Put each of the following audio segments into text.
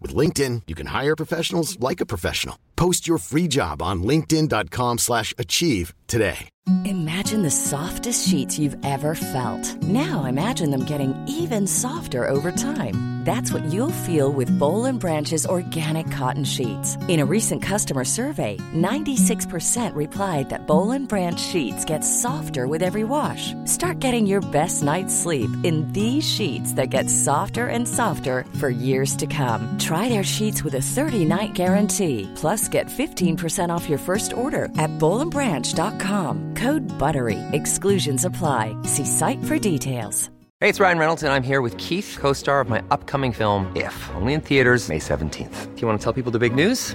With LinkedIn, you can hire professionals like a professional. Post your free job on linkedin.com slash achieve today. Imagine the softest sheets you've ever felt. Now imagine them getting even softer over time. That's what you'll feel with Boll Branch's organic cotton sheets. In a recent customer survey, 96% replied that Boll Branch sheets get softer with every wash. Start getting your best night's sleep in these sheets that get softer and softer for years to come. Their sheets with a 30-night guarantee. Plus, get 15% off your first order at bollandbranch.com. Code BUTTERY. Exclusions apply. See site for details. Hey, it's Ryan Reynolds, and I'm here with Keith, co star of my upcoming film, If, only in theaters, May 17th. Do you want to tell people the big news?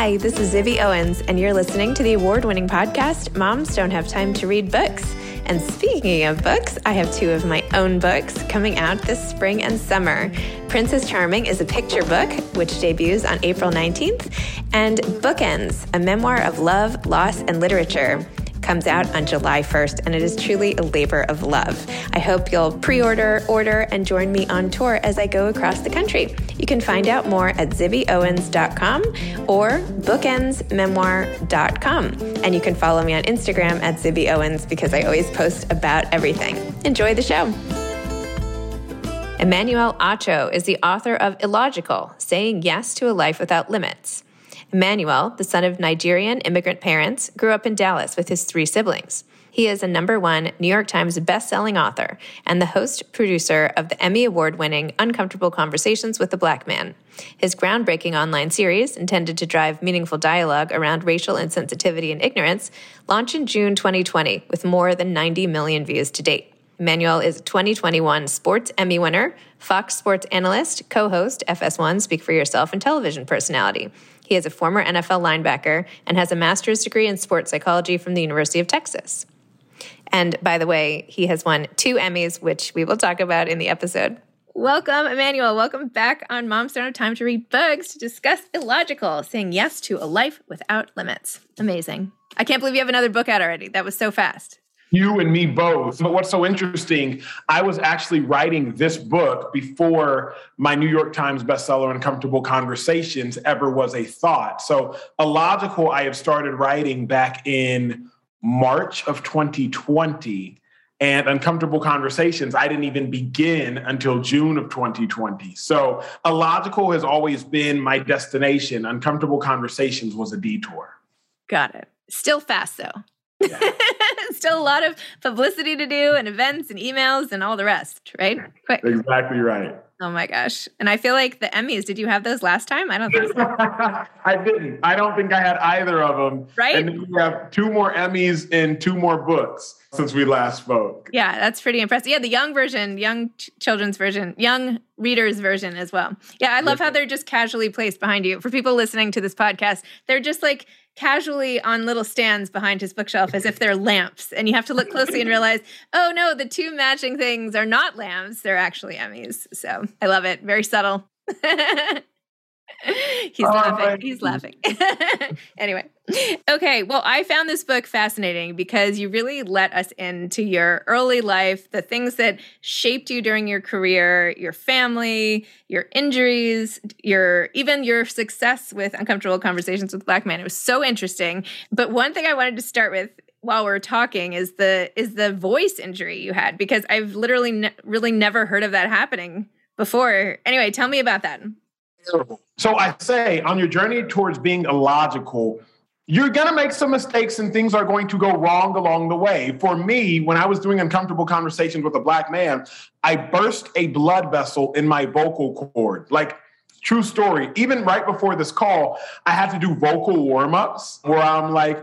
Hi, this is Zibby Owens, and you're listening to the award winning podcast, Moms Don't Have Time to Read Books. And speaking of books, I have two of my own books coming out this spring and summer. Princess Charming is a picture book, which debuts on April 19th, and Bookends, a memoir of love, loss, and literature comes out on July 1st, and it is truly a labor of love. I hope you'll pre order, order, and join me on tour as I go across the country. You can find out more at zibbyowens.com or bookendsmemoir.com. And you can follow me on Instagram at zibbyowens because I always post about everything. Enjoy the show. Emmanuel Acho is the author of Illogical Saying Yes to a Life Without Limits. Emmanuel, the son of Nigerian immigrant parents, grew up in Dallas with his three siblings. He is a number one New York Times best-selling author and the host producer of the Emmy Award-winning Uncomfortable Conversations with a Black Man. His groundbreaking online series, intended to drive meaningful dialogue around racial insensitivity and ignorance, launched in June 2020 with more than 90 million views to date. Manuel is a 2021 Sports Emmy winner, Fox Sports analyst, co-host, FS1 Speak for Yourself, and television personality. He is a former NFL linebacker and has a master's degree in sports psychology from the University of Texas. And by the way, he has won two Emmys, which we will talk about in the episode. Welcome, Emmanuel. Welcome back on Moms Don't Have Time to Read Books to discuss Illogical, saying yes to a life without limits. Amazing. I can't believe you have another book out already. That was so fast. You and me both. But what's so interesting, I was actually writing this book before my New York Times bestseller, Uncomfortable Conversations, ever was a thought. So, Illogical, I had started writing back in March of 2020. And Uncomfortable Conversations, I didn't even begin until June of 2020. So, Illogical has always been my destination. Uncomfortable Conversations was a detour. Got it. Still fast, though. Yeah. Still a lot of publicity to do and events and emails and all the rest, right? Quick. Exactly right. Oh my gosh. And I feel like the Emmys, did you have those last time? I don't think so. I didn't. I don't think I had either of them. Right. And we have two more Emmys and two more books since we last spoke. Yeah, that's pretty impressive. Yeah, the young version, young ch- children's version, young readers version as well. Yeah, I love how they're just casually placed behind you. For people listening to this podcast, they're just like casually on little stands behind his bookshelf as if they're lamps. And you have to look closely and realize, oh no, the two matching things are not lamps, they're actually Emmys. So I love it. Very subtle. He's oh, laughing. He's laughing. anyway, okay. Well, I found this book fascinating because you really let us into your early life, the things that shaped you during your career, your family, your injuries, your even your success with uncomfortable conversations with black men. It was so interesting. But one thing I wanted to start with while we're talking is the is the voice injury you had because I've literally ne- really never heard of that happening before. Anyway, tell me about that. So I say on your journey towards being illogical, you're going to make some mistakes and things are going to go wrong along the way. For me, when I was doing uncomfortable conversations with a black man, I burst a blood vessel in my vocal cord. Like, true story. Even right before this call, I had to do vocal warm ups where I'm like,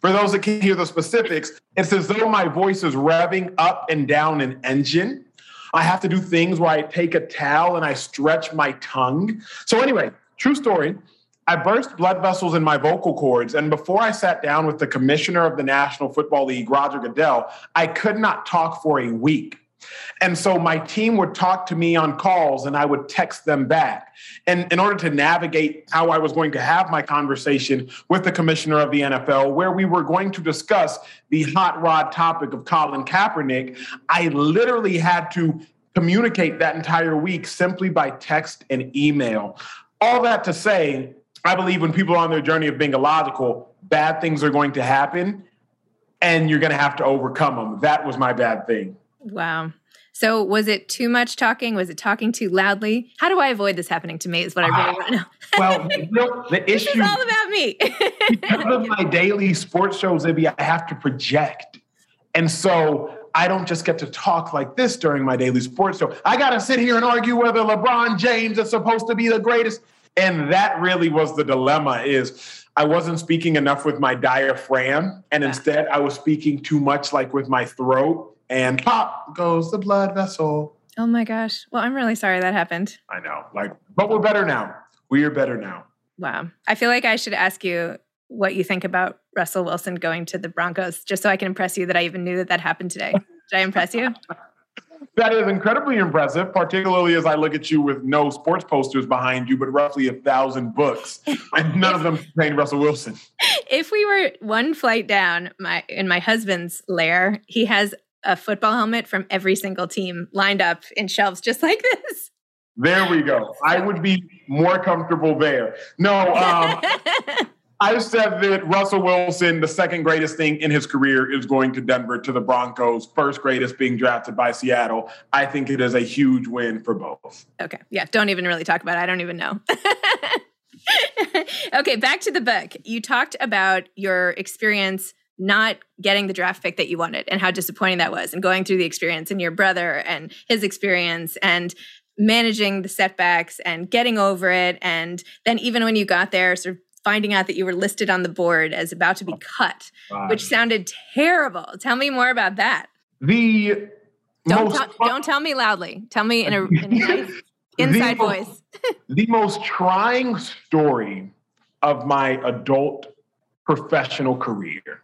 for those that can't hear the specifics, it's as though my voice is revving up and down an engine. I have to do things where I take a towel and I stretch my tongue. So, anyway, True story. I burst blood vessels in my vocal cords. And before I sat down with the commissioner of the National Football League, Roger Goodell, I could not talk for a week. And so my team would talk to me on calls and I would text them back. And in order to navigate how I was going to have my conversation with the commissioner of the NFL, where we were going to discuss the hot rod topic of Colin Kaepernick, I literally had to communicate that entire week simply by text and email all that to say, I believe when people are on their journey of being illogical, bad things are going to happen and you're going to have to overcome them. That was my bad thing. Wow. So was it too much talking? Was it talking too loudly? How do I avoid this happening to me is what I really uh, want to know. well, know, the issue is all about me. because of my daily sports shows, Zibby, I have to project. And so I don't just get to talk like this during my daily sports show. I got to sit here and argue whether LeBron James is supposed to be the greatest. And that really was the dilemma is I wasn't speaking enough with my diaphragm. And instead I was speaking too much like with my throat and pop goes the blood vessel. Oh my gosh. Well, I'm really sorry that happened. I know. Like, but we're better now. We are better now. Wow. I feel like I should ask you what you think about Russell Wilson going to the Broncos, just so I can impress you that I even knew that that happened today. Did I impress you? That is incredibly impressive, particularly as I look at you with no sports posters behind you, but roughly a thousand books, and none of them contain Russell Wilson. If we were one flight down, my in my husband's lair, he has a football helmet from every single team lined up in shelves just like this. There we go. I would be more comfortable there. No, um, I said that Russell Wilson, the second greatest thing in his career, is going to Denver to the Broncos, first greatest being drafted by Seattle. I think it is a huge win for both. Okay. Yeah. Don't even really talk about it. I don't even know. okay. Back to the book. You talked about your experience not getting the draft pick that you wanted and how disappointing that was, and going through the experience, and your brother and his experience, and managing the setbacks and getting over it. And then even when you got there, sort of finding out that you were listed on the board as about to be oh, cut, which sounded terrible. Tell me more about that. The don't, don't tell me loudly. Tell me in a, in a nice inside the voice. the most trying story of my adult professional career.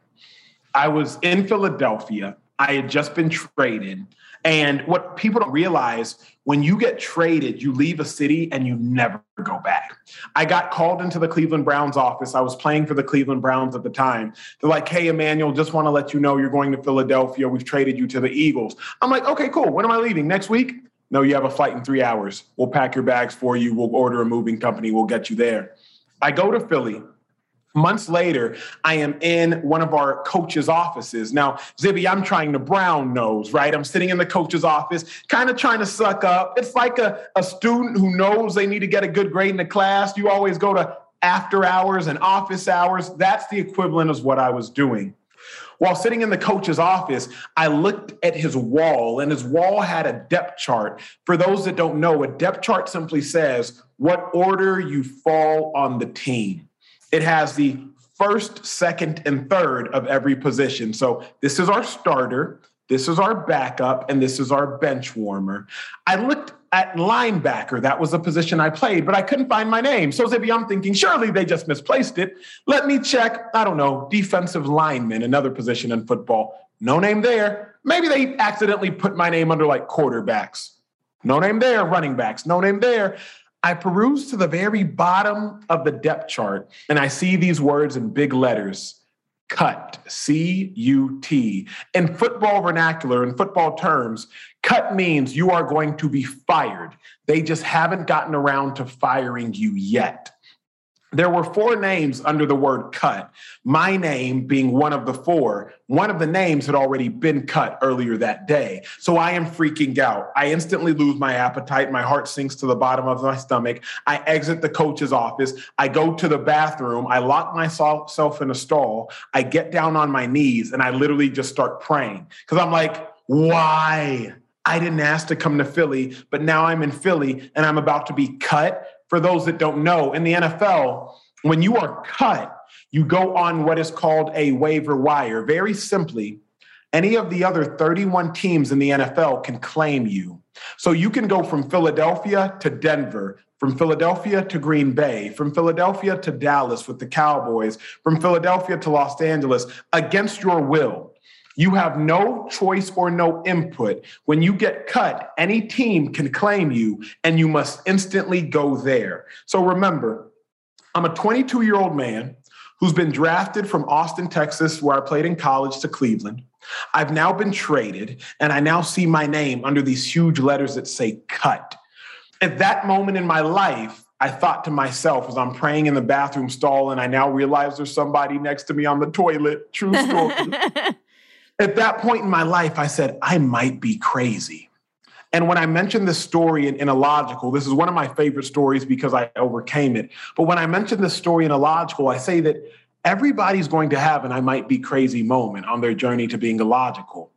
I was in Philadelphia. I had just been traded. And what people don't realize when you get traded, you leave a city and you never go back. I got called into the Cleveland Browns office. I was playing for the Cleveland Browns at the time. They're like, hey, Emmanuel, just want to let you know you're going to Philadelphia. We've traded you to the Eagles. I'm like, okay, cool. When am I leaving? Next week? No, you have a flight in three hours. We'll pack your bags for you. We'll order a moving company. We'll get you there. I go to Philly. Months later, I am in one of our coaches' offices. Now, Zibby, I'm trying to brown nose, right? I'm sitting in the coach's office, kind of trying to suck up. It's like a, a student who knows they need to get a good grade in the class. You always go to after hours and office hours. That's the equivalent of what I was doing. While sitting in the coach's office, I looked at his wall, and his wall had a depth chart. For those that don't know, a depth chart simply says what order you fall on the team. It has the first, second, and third of every position. So this is our starter, this is our backup, and this is our bench warmer. I looked at linebacker. That was a position I played, but I couldn't find my name. So Zibby, I'm thinking, surely they just misplaced it. Let me check, I don't know, defensive lineman, another position in football. No name there. Maybe they accidentally put my name under like quarterbacks. No name there, running backs. No name there. I peruse to the very bottom of the depth chart and I see these words in big letters cut, C U T. In football vernacular, in football terms, cut means you are going to be fired. They just haven't gotten around to firing you yet. There were four names under the word cut, my name being one of the four. One of the names had already been cut earlier that day. So I am freaking out. I instantly lose my appetite. My heart sinks to the bottom of my stomach. I exit the coach's office. I go to the bathroom. I lock myself in a stall. I get down on my knees and I literally just start praying because I'm like, why? I didn't ask to come to Philly, but now I'm in Philly and I'm about to be cut for those that don't know, in the NFL, when you are cut, you go on what is called a waiver wire. Very simply, any of the other 31 teams in the NFL can claim you. So you can go from Philadelphia to Denver, from Philadelphia to Green Bay, from Philadelphia to Dallas with the Cowboys, from Philadelphia to Los Angeles against your will. You have no choice or no input. When you get cut, any team can claim you and you must instantly go there. So remember, I'm a 22 year old man who's been drafted from Austin, Texas, where I played in college, to Cleveland. I've now been traded and I now see my name under these huge letters that say cut. At that moment in my life, I thought to myself as I'm praying in the bathroom stall, and I now realize there's somebody next to me on the toilet. True story. At that point in my life, I said, I might be crazy. And when I mentioned this story in, in Illogical, this is one of my favorite stories because I overcame it. But when I mentioned this story in Illogical, I say that everybody's going to have an I might be crazy moment on their journey to being illogical.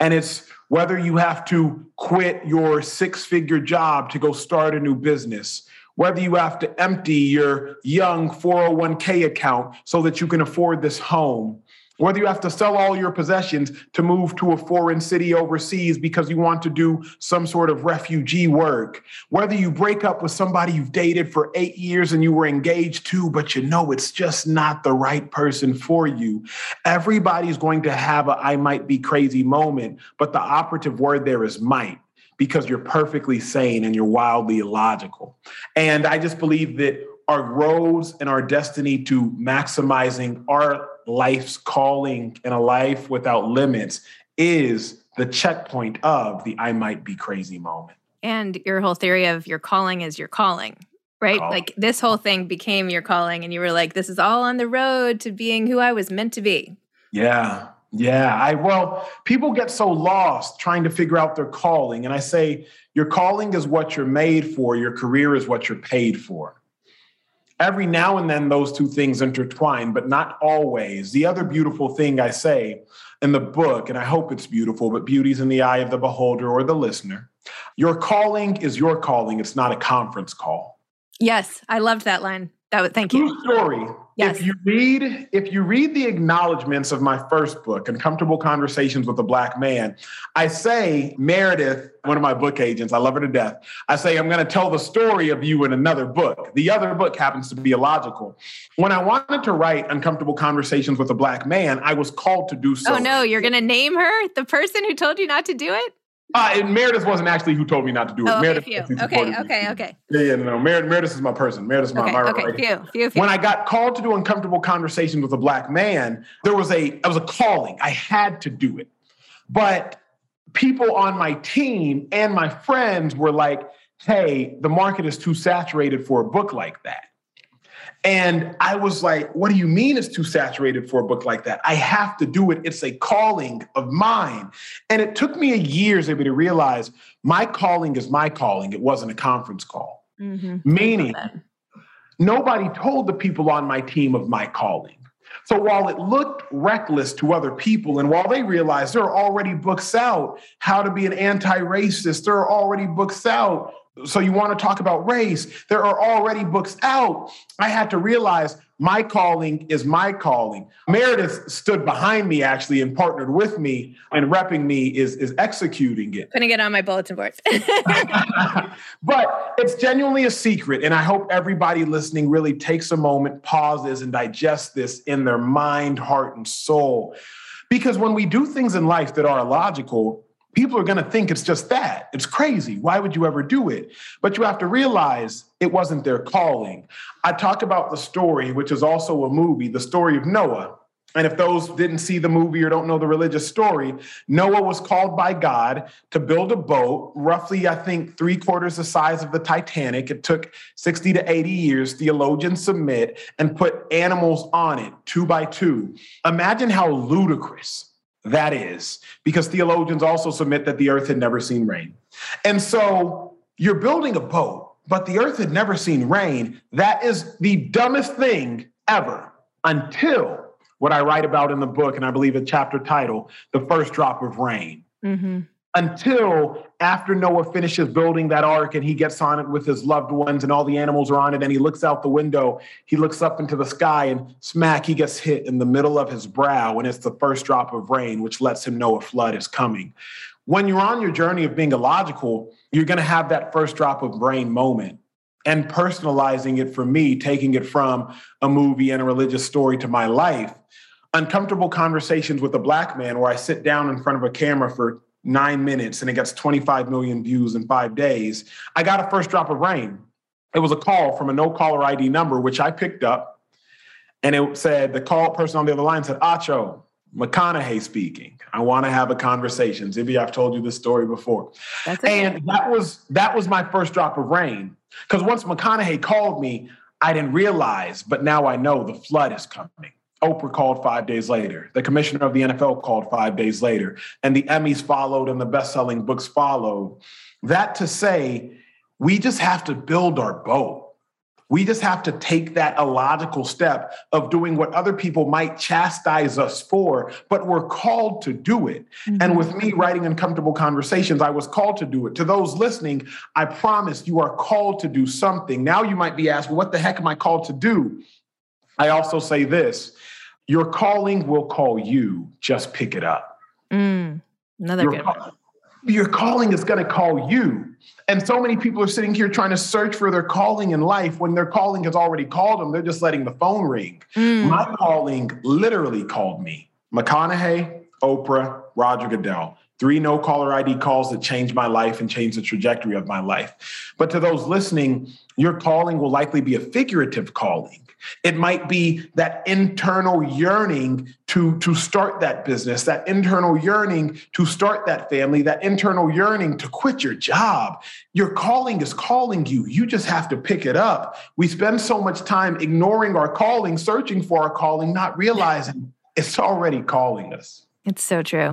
And it's whether you have to quit your six figure job to go start a new business, whether you have to empty your young 401k account so that you can afford this home, whether you have to sell all your possessions to move to a foreign city overseas because you want to do some sort of refugee work, whether you break up with somebody you've dated for eight years and you were engaged to, but you know it's just not the right person for you. Everybody's going to have a I might be crazy moment, but the operative word there is might because you're perfectly sane and you're wildly illogical. And I just believe that our roads and our destiny to maximizing our life's calling and a life without limits is the checkpoint of the I might be crazy moment. And your whole theory of your calling is your calling, right? Calling. Like this whole thing became your calling, and you were like, this is all on the road to being who I was meant to be. Yeah. Yeah, I well, people get so lost trying to figure out their calling. And I say, your calling is what you're made for, your career is what you're paid for every now and then those two things intertwine, but not always. The other beautiful thing I say in the book, and I hope it's beautiful, but beauty's in the eye of the beholder or the listener. Your calling is your calling, it's not a conference call. Yes, I loved that line. That would thank you. True story. Yes. If you read, if you read the acknowledgments of my first book, Uncomfortable Conversations with a Black Man, I say Meredith, one of my book agents, I love her to death. I say I'm going to tell the story of you in another book. The other book happens to be illogical. When I wanted to write Uncomfortable Conversations with a Black Man, I was called to do oh, so. Oh no, you're going to name her the person who told you not to do it? Uh, and Meredith wasn't actually who told me not to do it. Oh, okay, Meredith okay, okay, okay. Yeah, yeah, no, no. Meredith, Meredith is my person. Meredith is my, okay, my okay, right few, few, few. When I got called to do uncomfortable conversations with a black man, there was a, it was a calling. I had to do it. But people on my team and my friends were like, hey, the market is too saturated for a book like that. And I was like, what do you mean it's too saturated for a book like that? I have to do it. It's a calling of mine. And it took me a years maybe to realize my calling is my calling. It wasn't a conference call. Mm-hmm. Meaning, nobody told the people on my team of my calling. So while it looked reckless to other people, and while they realized there are already books out, how to be an anti racist, there are already books out so you want to talk about race? There are already books out. I had to realize my calling is my calling. Meredith stood behind me actually and partnered with me, and repping me is, is executing it. Putting it on my bulletin boards. but it's genuinely a secret. And I hope everybody listening really takes a moment, pauses, and digests this in their mind, heart, and soul. Because when we do things in life that are illogical, people are going to think it's just that. It's crazy. Why would you ever do it? But you have to realize it wasn't their calling. I talk about the story, which is also a movie, the story of Noah. And if those didn't see the movie or don't know the religious story, Noah was called by God to build a boat, roughly, I think, three quarters the size of the Titanic. It took 60 to 80 years. Theologians submit and put animals on it, two by two. Imagine how ludicrous that is, because theologians also submit that the earth had never seen rain. And so you're building a boat, but the earth had never seen rain. That is the dumbest thing ever until what I write about in the book, and I believe a chapter title, The First Drop of Rain. Mm-hmm. Until after Noah finishes building that ark and he gets on it with his loved ones and all the animals are on it, and he looks out the window, he looks up into the sky and smack, he gets hit in the middle of his brow, and it's the first drop of rain, which lets him know a flood is coming. When you're on your journey of being illogical, you're going to have that first drop of rain moment and personalizing it for me, taking it from a movie and a religious story to my life uncomfortable conversations with a black man where I sit down in front of a camera for nine minutes and it gets 25 million views in five days. I got a first drop of rain. It was a call from a no caller ID number, which I picked up. And it said, the call person on the other line said, Acho, McConaughey speaking. I want to have a conversation. Zibby, I've told you this story before. Okay. And that was that was my first drop of rain. Because once McConaughey called me, I didn't realize, but now I know the flood is coming. Oprah called five days later. The commissioner of the NFL called five days later. And the Emmys followed and the best selling books followed. That to say, we just have to build our boat. We just have to take that illogical step of doing what other people might chastise us for, but we're called to do it. Mm-hmm. And with me writing uncomfortable conversations, I was called to do it. To those listening, I promise you are called to do something. Now you might be asked, well, what the heck am I called to do? I also say this your calling will call you. Just pick it up. Mm, another your, good one. Your calling is going to call you. And so many people are sitting here trying to search for their calling in life when their calling has already called them. They're just letting the phone ring. Mm. My calling literally called me. McConaughey, Oprah, Roger Goodell. Three no caller ID calls that changed my life and changed the trajectory of my life. But to those listening, your calling will likely be a figurative calling. It might be that internal yearning to, to start that business, that internal yearning to start that family, that internal yearning to quit your job. Your calling is calling you. You just have to pick it up. We spend so much time ignoring our calling, searching for our calling, not realizing it's already calling us. It's so true.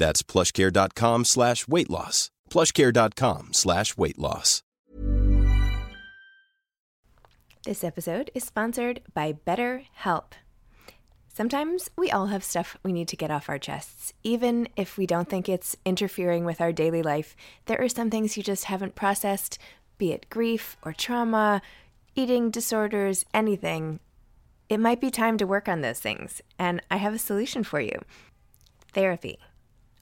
That's plushcare.com slash weight loss. Plushcare.com slash weight loss. This episode is sponsored by BetterHelp. Sometimes we all have stuff we need to get off our chests. Even if we don't think it's interfering with our daily life, there are some things you just haven't processed, be it grief or trauma, eating disorders, anything it might be time to work on those things, and I have a solution for you therapy.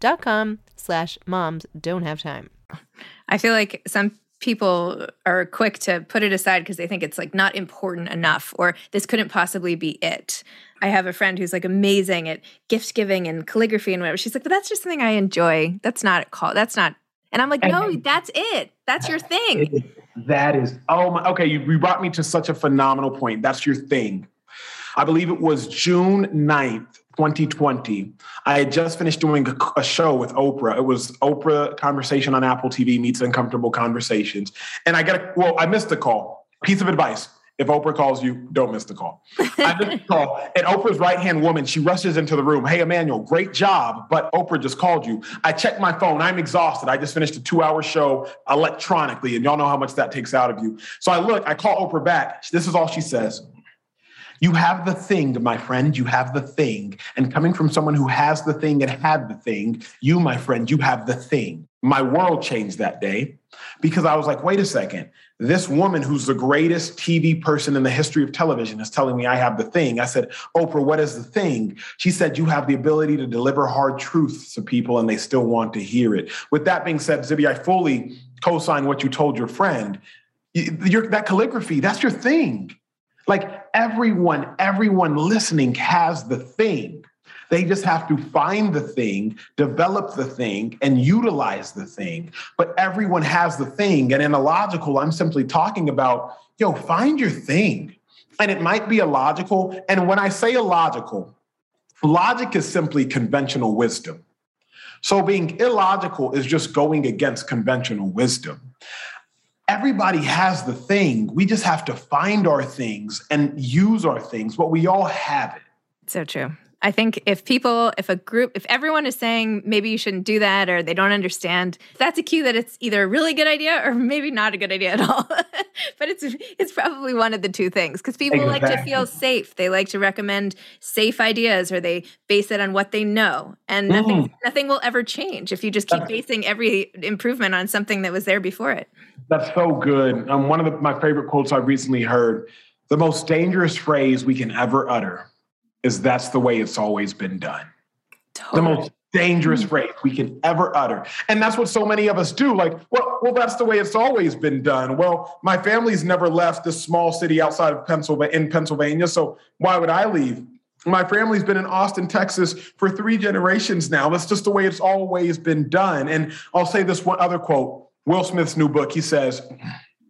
dot com slash moms don't have time. I feel like some people are quick to put it aside because they think it's like not important enough or this couldn't possibly be it. I have a friend who's like amazing at gift giving and calligraphy and whatever. She's like, but that's just something I enjoy. That's not a call. That's not. And I'm like, no, that's it. That's your thing. That is. Oh my. Okay, you, you brought me to such a phenomenal point. That's your thing. I believe it was June 9th, 2020. I had just finished doing a, a, show with Oprah. It was Oprah Conversation on Apple TV meets Uncomfortable Conversations. And I got a, well, I missed the call. Piece of advice. If Oprah calls you, don't miss the call. I missed the call. And Oprah's right hand woman, she rushes into the room. Hey, Emmanuel, great job. But Oprah just called you. I checked my phone. I'm exhausted. I just finished a two hour show electronically. And y'all know how much that takes out of you. So I look, I call Oprah back. This is all she says. You have the thing, my friend, you have the thing. And coming from someone who has the thing and had the thing, you, my friend, you have the thing. My world changed that day because I was like, wait a second. This woman who's the greatest TV person in the history of television is telling me I have the thing. I said, Oprah, what is the thing? She said, you have the ability to deliver hard truths to people and they still want to hear it. With that being said, Zibby, I fully co sign what you told your friend. Your, that calligraphy, that's your thing. Like everyone, everyone listening has the thing. They just have to find the thing, develop the thing, and utilize the thing. But everyone has the thing. And in illogical, I'm simply talking about, yo, find your thing. And it might be illogical. And when I say illogical, logic is simply conventional wisdom. So being illogical is just going against conventional wisdom everybody has the thing. We just have to find our things and use our things, but we all have it. So true. I think if people, if a group, if everyone is saying maybe you shouldn't do that or they don't understand, that's a cue that it's either a really good idea or maybe not a good idea at all. but it's it's probably one of the two things because people exactly. like to feel safe. They like to recommend safe ideas or they base it on what they know, and nothing mm. nothing will ever change if you just keep basing every improvement on something that was there before it. That's so good. Um, one of the, my favorite quotes I recently heard: "The most dangerous phrase we can ever utter." Is that's the way it's always been done. Totally. The most dangerous hmm. phrase we can ever utter. And that's what so many of us do. Like, well, well, that's the way it's always been done. Well, my family's never left this small city outside of Pennsylvania in Pennsylvania. So why would I leave? My family's been in Austin, Texas for three generations now. That's just the way it's always been done. And I'll say this one other quote Will Smith's new book. He says,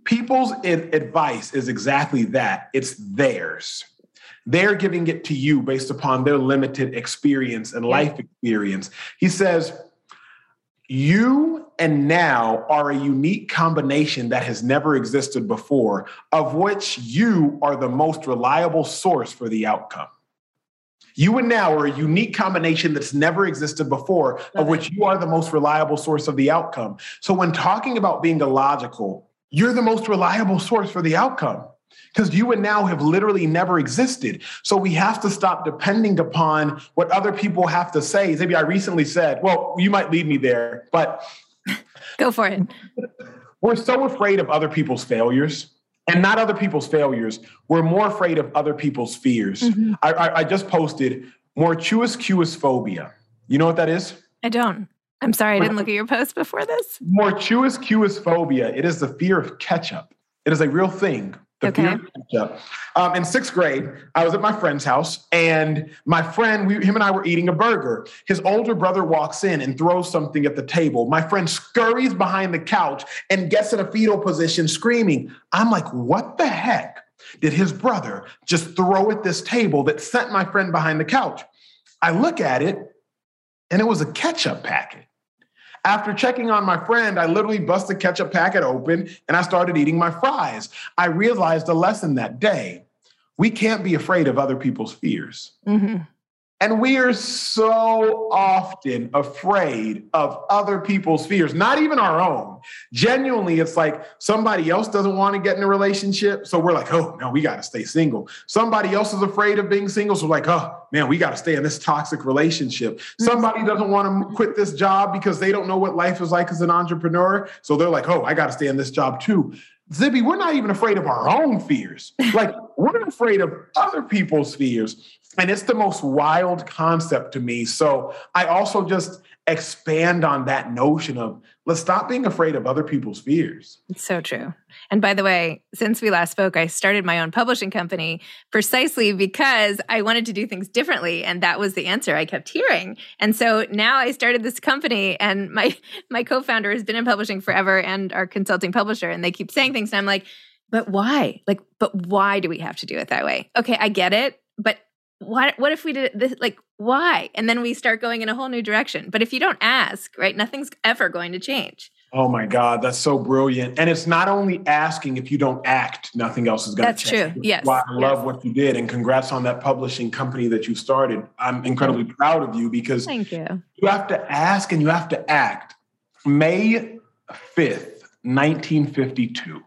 People's advice is exactly that it's theirs. They're giving it to you based upon their limited experience and life experience. He says, You and now are a unique combination that has never existed before, of which you are the most reliable source for the outcome. You and now are a unique combination that's never existed before, of which you are the most reliable source of the outcome. So, when talking about being illogical, you're the most reliable source for the outcome because you and now have literally never existed. So we have to stop depending upon what other people have to say. Maybe I recently said, well, you might lead me there, but go for it. We're so afraid of other people's failures. And not other people's failures. We're more afraid of other people's fears. Mm-hmm. I, I, I just posted mortuusequusphobia. You know what that is? I don't. I'm sorry, I didn't look at your post before this. Mortuus cuis phobia. It is the fear of ketchup. It is a real thing. The okay. Um, in sixth grade, I was at my friend's house, and my friend, we, him and I were eating a burger. His older brother walks in and throws something at the table. My friend scurries behind the couch and gets in a fetal position, screaming. I'm like, what the heck did his brother just throw at this table that sent my friend behind the couch? I look at it, and it was a ketchup packet. After checking on my friend, I literally bust the ketchup packet open and I started eating my fries. I realized a lesson that day. We can't be afraid of other people's fears. Mm-hmm. And we are so often afraid of other people's fears, not even our own. Genuinely, it's like somebody else doesn't want to get in a relationship. So we're like, oh, no, we got to stay single. Somebody else is afraid of being single. So we're like, oh, man, we got to stay in this toxic relationship. Mm-hmm. Somebody doesn't want to quit this job because they don't know what life is like as an entrepreneur. So they're like, oh, I got to stay in this job too. Zibby, we're not even afraid of our own fears. Like, we're afraid of other people's fears. And it's the most wild concept to me. So I also just expand on that notion of let's stop being afraid of other people's fears. It's so true. And by the way, since we last spoke, I started my own publishing company precisely because I wanted to do things differently. And that was the answer I kept hearing. And so now I started this company and my my co-founder has been in publishing forever and our consulting publisher. And they keep saying things. And I'm like, but why? Like, but why do we have to do it that way? Okay, I get it. But what what if we did this like why? And then we start going in a whole new direction. But if you don't ask right nothing's ever going to change. Oh my god that's so brilliant. And it's not only asking if you don't act nothing else is going to change. that's true. Yes. Why i love yes. what you did and congrats on that publishing company that you started. I'm incredibly proud of you because thank you. you have to ask and you have to act. May 5th 1952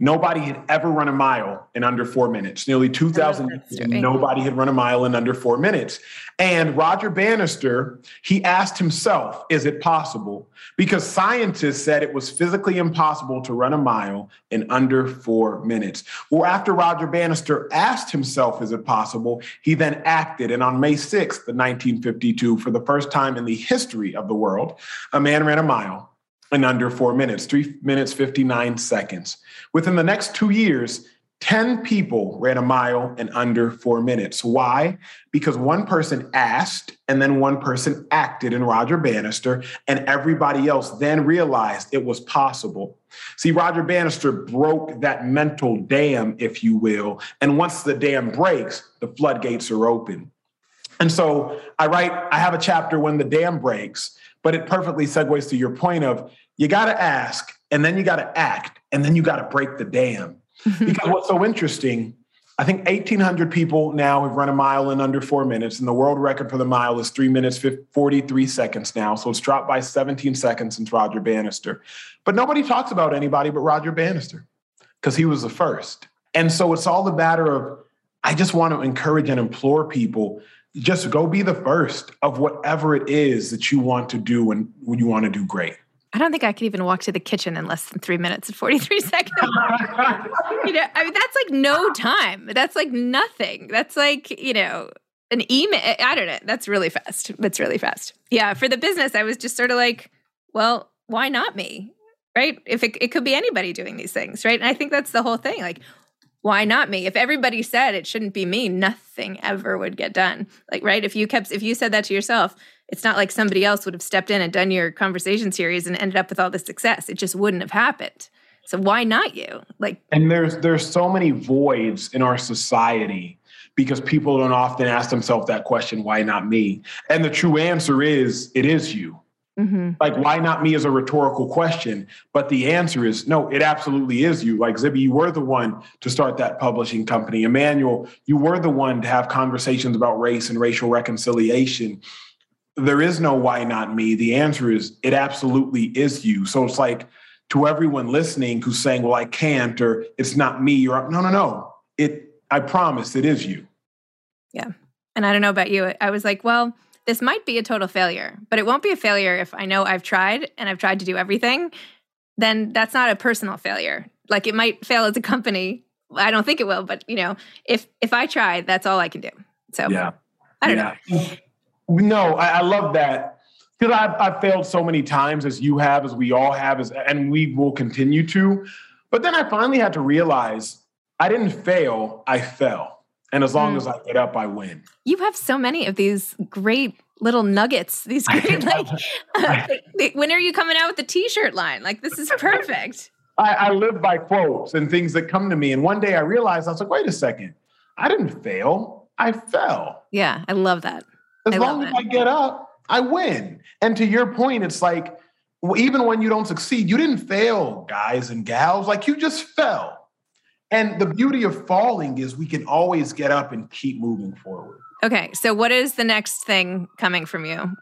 Nobody had ever run a mile in under four minutes. Nearly 2,000 nobody had run a mile in under four minutes. And Roger Bannister, he asked himself, is it possible? Because scientists said it was physically impossible to run a mile in under four minutes. Well, after Roger Bannister asked himself, is it possible? He then acted. And on May 6th, 1952, for the first time in the history of the world, a man ran a mile in under four minutes, three minutes, 59 seconds. Within the next two years, 10 people ran a mile in under four minutes. Why? Because one person asked and then one person acted in Roger Bannister, and everybody else then realized it was possible. See, Roger Bannister broke that mental dam, if you will. And once the dam breaks, the floodgates are open. And so I write, I have a chapter when the dam breaks, but it perfectly segues to your point of you got to ask and then you got to act and then you got to break the dam. because what's so interesting, I think 1,800 people now have run a mile in under four minutes, and the world record for the mile is three minutes, 43 seconds now. So it's dropped by 17 seconds since Roger Bannister. But nobody talks about anybody but Roger Bannister because he was the first. And so it's all the matter of, I just want to encourage and implore people just go be the first of whatever it is that you want to do and when you want to do great. I don't think I could even walk to the kitchen in less than three minutes and 43 seconds. you know, I mean, that's like no time. That's like nothing. That's like, you know, an email. I don't know. That's really fast. That's really fast. Yeah. For the business, I was just sort of like, well, why not me? Right. If it, it could be anybody doing these things. Right. And I think that's the whole thing. Like, why not me? If everybody said it shouldn't be me, nothing ever would get done. Like, right? If you kept, if you said that to yourself, it's not like somebody else would have stepped in and done your conversation series and ended up with all the success. It just wouldn't have happened. So why not you? Like, and there's there's so many voids in our society because people don't often ask themselves that question, why not me? And the true answer is, it is you. Mm-hmm. Like, why not me is a rhetorical question. But the answer is no, it absolutely is you. Like, Zibby, you were the one to start that publishing company. Emmanuel, you were the one to have conversations about race and racial reconciliation. There is no why not me. The answer is it absolutely is you. So it's like to everyone listening who's saying, well, I can't, or it's not me, or no, no, no. It, I promise it is you. Yeah. And I don't know about you. I was like, well, this might be a total failure, but it won't be a failure if I know I've tried and I've tried to do everything. Then that's not a personal failure. Like it might fail as a company. I don't think it will, but you know, if if I try, that's all I can do. So yeah, I don't yeah. know. No, I, I love that because I've, I've failed so many times as you have, as we all have, as, and we will continue to. But then I finally had to realize I didn't fail, I fell. And as long mm. as I get up, I win. You have so many of these great little nuggets. These great, like, uh, when are you coming out with the t shirt line? Like, this is perfect. I, I live by quotes and things that come to me. And one day I realized, I was like, wait a second, I didn't fail, I fell. Yeah, I love that. As I long as I get up, I win. And to your point, it's like, even when you don't succeed, you didn't fail, guys and gals. Like, you just fell. And the beauty of falling is we can always get up and keep moving forward. Okay, so what is the next thing coming from you?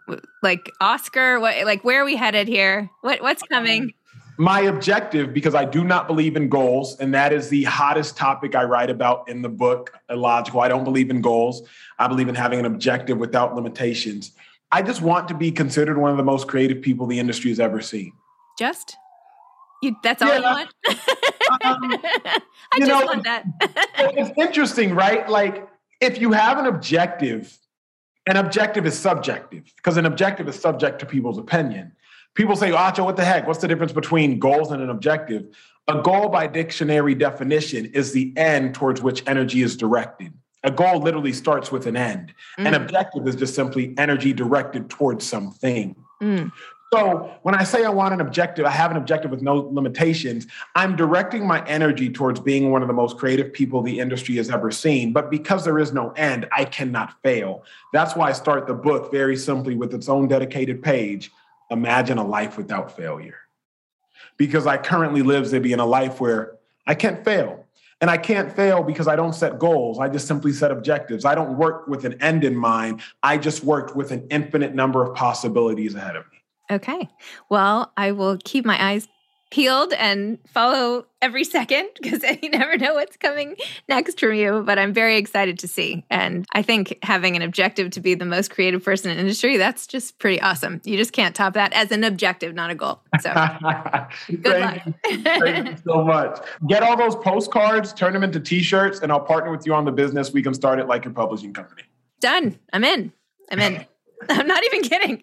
Like Oscar, what like where are we headed here? What what's coming? My objective, because I do not believe in goals, and that is the hottest topic I write about in the book, Illogical. I don't believe in goals. I believe in having an objective without limitations. I just want to be considered one of the most creative people the industry has ever seen. Just? You, that's all yeah. you want? um, I just know, want that. it's interesting, right? Like, if you have an objective, an objective is subjective because an objective is subject to people's opinion. People say, Acho, what the heck? What's the difference between goals and an objective? A goal, by dictionary definition, is the end towards which energy is directed. A goal literally starts with an end. Mm. An objective is just simply energy directed towards something. Mm. So when I say I want an objective, I have an objective with no limitations. I'm directing my energy towards being one of the most creative people the industry has ever seen. But because there is no end, I cannot fail. That's why I start the book very simply with its own dedicated page. Imagine a life without failure. Because I currently live, Zibby, in a life where I can't fail. And I can't fail because I don't set goals. I just simply set objectives. I don't work with an end in mind. I just worked with an infinite number of possibilities ahead of me. Okay. Well, I will keep my eyes peeled and follow every second because you never know what's coming next from you. But I'm very excited to see. And I think having an objective to be the most creative person in industry, that's just pretty awesome. You just can't top that as an objective, not a goal. So good luck. Thank you so much. Get all those postcards, turn them into t-shirts, and I'll partner with you on the business. We can start it like your publishing company. Done. I'm in. I'm in. I'm not even kidding.